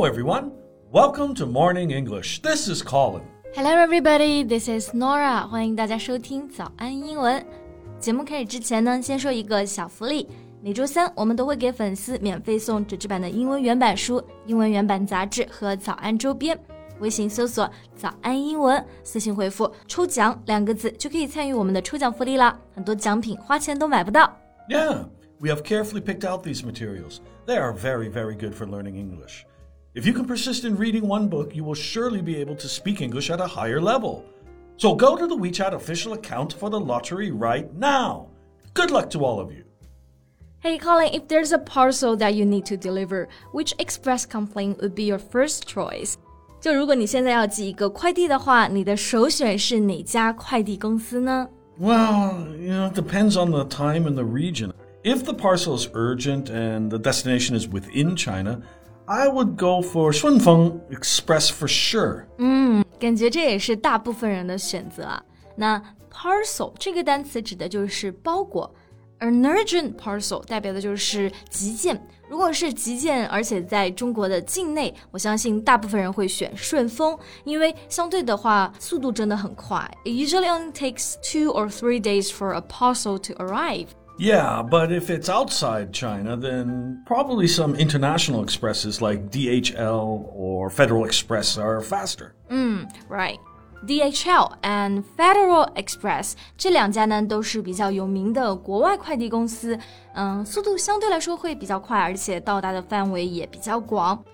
Hello, everyone. Welcome to Morning English. This is Colin. Hello, everybody. This is Nora. 欢迎大家收听早安英文。节目开始之前呢，先说一个小福利。每周三我们都会给粉丝免费送纸质版的英文原版书、英文原版杂志和早安周边。微信搜索“早安英文”，私信回复“抽奖”两个字就可以参与我们的抽奖福利啦！很多奖品花钱都买不到。Yeah, we have carefully picked out these materials. They are very, very good for learning English. If you can persist in reading one book, you will surely be able to speak English at a higher level. So go to the WeChat official account for the lottery right now. Good luck to all of you. Hey Colin, if there's a parcel that you need to deliver, which express company would be your first choice? 就如果你现在要寄一个快递的话，你的首选是哪家快递公司呢？Well, you know, it depends on the time and the region. If the parcel is urgent and the destination is within China, I would go for Shunfeng Express for sure. 嗯，感觉这也是大部分人的选择啊。那 parcel 这个单词指的就是包裹。An urgent parcel 代表的就是急件。如果是急件，而且在中国的境内，我相信大部分人会选顺丰，因为相对的话，速度真的很快。It usually only takes two or three days for a parcel to arrive. Yeah, but if it's outside China, then probably some international expresses like DHL or Federal Express are faster. Mm, right. DHL and Federal Express 这两家呢都是比较有名的国外快递公司，嗯，速度相对来说会比较快，而且到达的范围也比较广。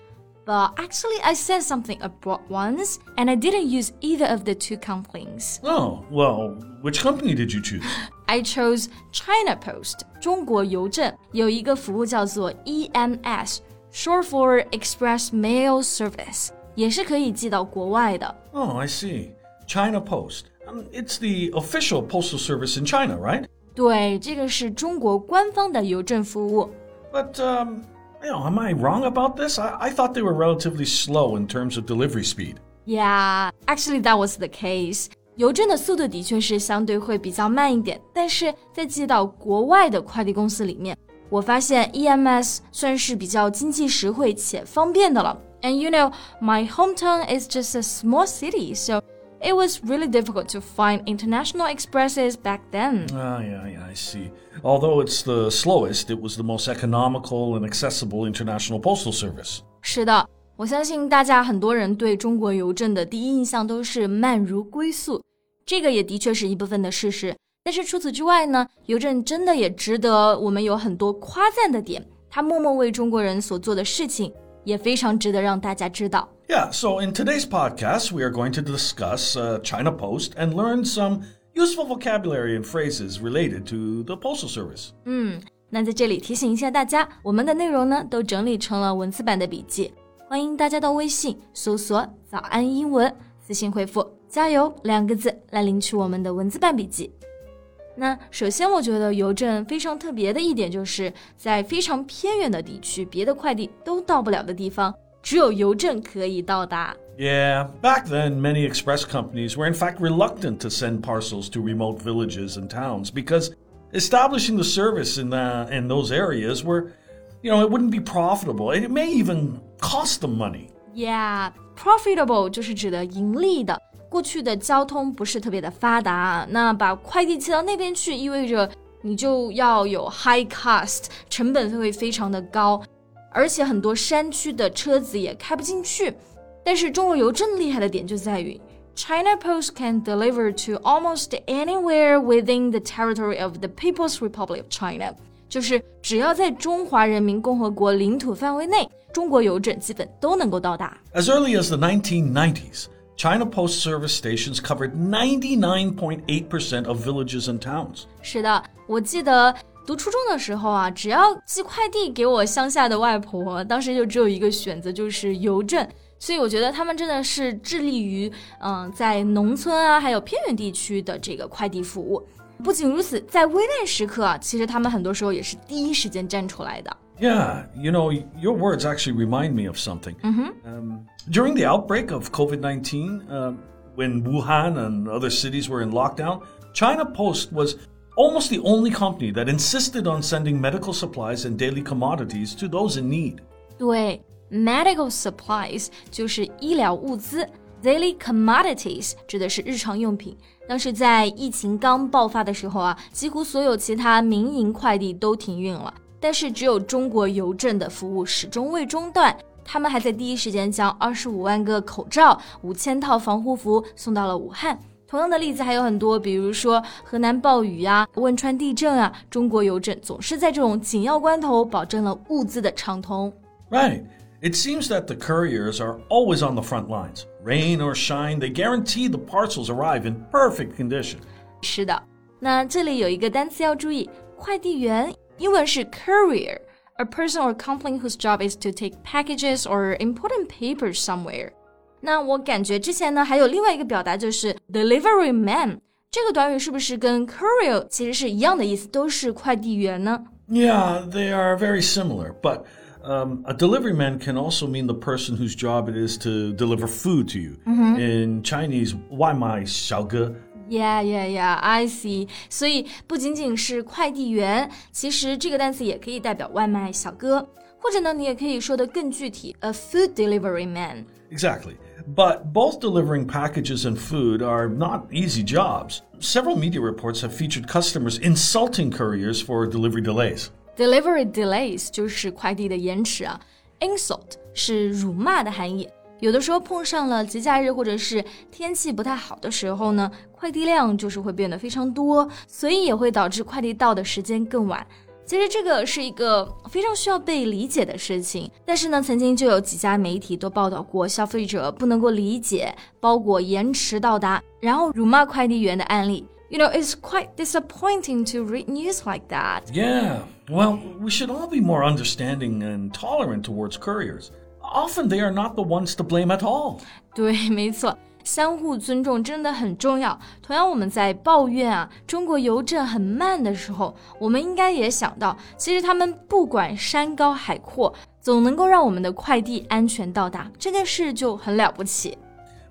But actually, I sent something abroad once, and I didn't use either of the two companies. Oh, well, which company did you choose? I chose China Post, 中国邮政，有一个服务叫做 EMS, short for Express Mail Service，也是可以寄到国外的。Oh, I see. China Post. Um, it's the official postal service in China, right? 对，这个是中国官方的邮政服务。But um, you know, am I wrong about this? I, I thought they were relatively slow in terms of delivery speed. Yeah, actually that was the case. 邮政的速度的确是相对会比较慢一点，但是在寄到国外的快递公司里面，我发现 EMS 算是比较经济实惠且方便的了。And you know, my hometown is just a small city, so it was really difficult to find international expresses back then. Ah, yeah, yeah, I see. Although it's the slowest, it was the most economical and accessible international postal service. 是的，我相信大家很多人对中国邮政的第一印象都是慢如龟速， 这个也的确是一部分的事实。但是除此之外呢，邮政真的也值得我们有很多夸赞的点。他默默为中国人所做的事情，也非常值得让大家知道。Yeah, so in today's podcast, we are going to discuss uh, China Post and learn some useful vocabulary and phrases related to the postal service. 嗯，那在这里提醒一下大家，我们的内容呢都整理成了文字版的笔记，欢迎大家到微信搜索“早安英文”，私信回复“加油”两个字来领取我们的文字版笔记。那首先，我觉得邮政非常特别的一点，就是在非常偏远的地区，别的快递都到不了的地方。只有邮政可以到达。Yeah, back then, many express companies were in fact reluctant to send parcels to remote villages and towns because establishing the service in, the, in those areas were, you know, it wouldn't be profitable. It may even cost them money. Yeah, profitable 就是指的盈利的。 过去的交通不是特别的发达，那把快递寄到那边去，意味着你就要有 high cost，成本会非常的高。而且很多山区的车子也开不进去。但是中国邮政厉害的点就在于，China Post can deliver to almost anywhere within the territory of the People's Republic of China，就是只要在中华人民共和国领土范围内，中国邮政基本都能够到达。As early as the 1990s. China Post Service stations covered 99.8% of villages and towns. 是的，我记得读初中的时候啊，只要寄快递给我乡下的外婆，当时就只有一个选择，就是邮政。所以我觉得他们真的是致力于，嗯，在农村啊，还有偏远地区的这个快递服务。不仅如此，在危难时刻啊，其实他们很多时候也是第一时间站出来的。 Yeah, you know, your words actually remind me of something. Mm-hmm. Um, during the outbreak of COVID 19, um, when Wuhan and other cities were in lockdown, China Post was almost the only company that insisted on sending medical supplies and daily commodities to those in need. 对， Medical supplies 就是医疗物资，daily commodities 指的是日常用品。当时在疫情刚爆发的时候啊，几乎所有其他民营快递都停运了， 但是只有中国邮政的服务始终未中断。他们还在第一时间将二十五万个口罩、五千套防护服送到了武汉。同样的例子还有很多，比如说河南暴雨啊、汶川地震啊，中国邮政总是在这种紧要关头保证了物资的畅通。Right. It seems that the couriers are always on the front lines. Rain or shine, they guarantee the parcels arrive in perfect condition. 是的，那这里有一个单词要注意，快递员英文是 courier。a person or company whose job is to take packages or important papers somewhere。那我感觉之前呢还有另外一个表达就是 delivery man，这个短语是不是跟 courier 其实是一样的意思，都是快递员呢？Yeah, they are very similar, but. Um, a delivery man can also mean the person whose job it is to deliver food to you. Mm -hmm. In Chinese, 外卖小哥 Yeah, yeah, yeah. I see. 所以不仅仅是快递员，其实这个单词也可以代表外卖小哥，或者呢，你也可以说的更具体，a food delivery man. Exactly. But both delivering packages and food are not easy jobs. Several media reports have featured customers insulting couriers for delivery delays. Delivery delays 就是快递的延迟啊。Insult 是辱骂的含义。 有的时候碰上了节假日或者是天气不太好的时候呢，快递量就是会变得非常多，所以也会导致快递到的时间更晚。其实这个是一个非常需要被理解的事情，但是呢，曾经就有几家媒体都报道过消费者不能够理解包裹延迟到达，然后辱骂快递员的案例。You know, it's quite disappointing to read news like that. Yeah, well, we should all be more understanding and tolerant towards couriers. Often they are not the ones to blame at all. 对，没错，相互尊重真的很重要。同样，我们在抱怨啊中国邮政很慢的时候，我们应该也想到，其实他们不管山高海阔，总能够让我们的快递安全到达，这件事就很了不起。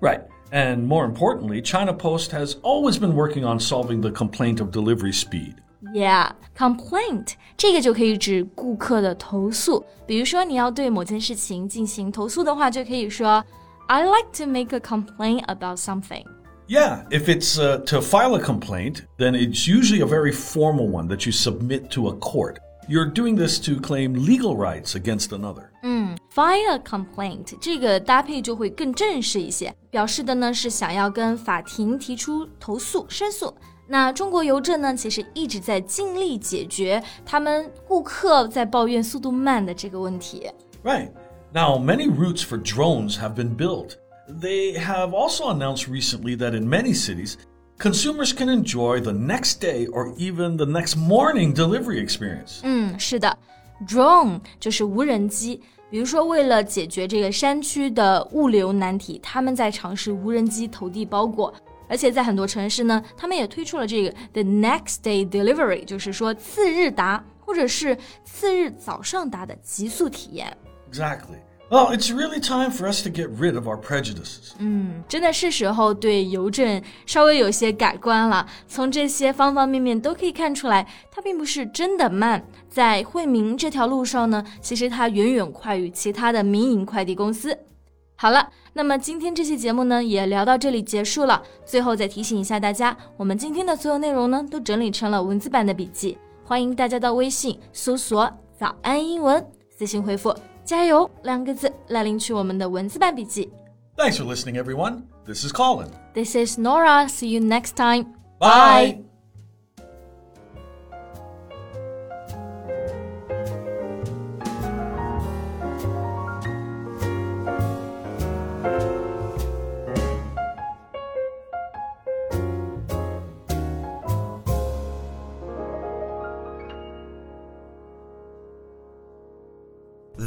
Right. And more importantly, China Post has always been working on solving the complaint of delivery speed. Yeah, complaint 这个就可以指顾客的投诉。比如说你要对某件事情进行投诉的话，就可以说 I like to make a complaint about something. Yeah, if it's uh, to file a complaint, then it's usually a very formal one that you submit to a court. You're doing this to claim legal rights against another. 嗯，file a complaint 这个搭配就会更正式一些，表示的呢是想要跟法庭提出投诉、申诉。 那中国邮政呢，其实一直在尽力解决他们顾客在抱怨速度慢的这个问题。Right. Now, many routes for drones have been built. They have also announced recently that in many cities, consumers can enjoy the next day or even the next morning delivery experience. 嗯，是的，drone 就是无人机。比如说，为了解决这个山区的物流难题，他们在尝试无人机投递包裹。 而且在很多城市呢，他们也推出了这个 the next day delivery，就是说次日达或者是次日早上达的极速体验。Exactly. Well, it's really time for us to get rid of our prejudices. 嗯，真的是时候对邮政稍微有些改观了。从这些方方面面都可以看出来，它并不是真的慢。在惠民这条路上呢，其实它远远快于其他的民营快递公司。好了，那么今天这期节目呢也聊到这里结束了。最后再提醒一下大家，我们今天的所有内容呢都整理成了文字版的笔记，欢迎大家到微信搜索“早安英文”，私信回复“加油”两个字来领取我们的文字版笔记。Thanks for listening, everyone. This is Colin. This is Nora. See you next time. Bye.